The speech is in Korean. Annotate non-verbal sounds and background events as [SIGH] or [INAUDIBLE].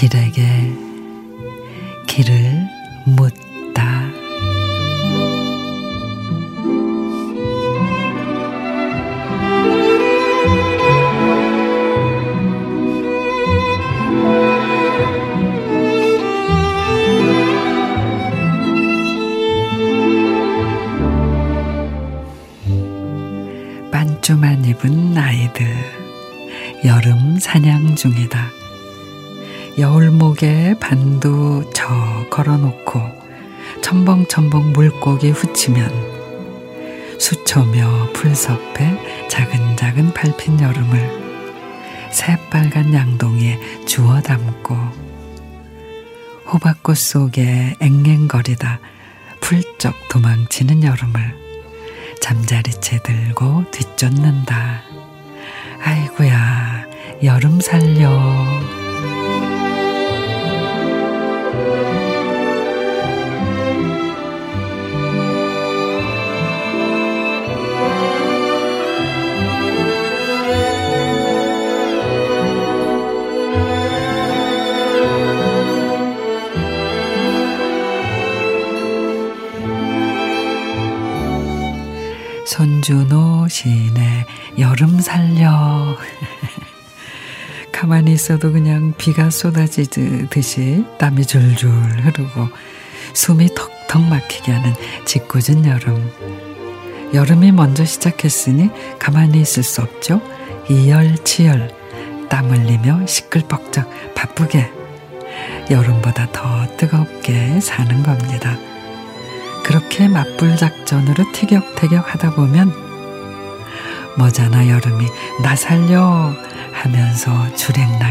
길에게 길을 묻다. 반주만 입은 아이들 여름 사냥 중이다. 여울목에 반도 저 걸어놓고 첨벙첨벙 물고기 후치면 수초며 풀섭에 작은작은 밟힌 여름을 새빨간 양동이에 주워 담고 호박꽃 속에 앵앵거리다 풀쩍 도망치는 여름을 잠자리채 들고 뒤쫓는다. 아이고야, 여름 살려. 손준호 시인의 여름 살려. [LAUGHS] 가만히 있어도 그냥 비가 쏟아지듯이 땀이 줄줄 흐르고 숨이 턱턱 막히게 하는 짓궂은 여름. 여름이 먼저 시작했으니 가만히 있을 수 없죠. 이열치열 땀 흘리며 시끌벅적 바쁘게 여름보다 더 뜨겁게 사는 겁니다. 그렇게 맞불 작전으로 티격태격 하다 보면 머자나 여름이 나 살려 하면서 않을까요?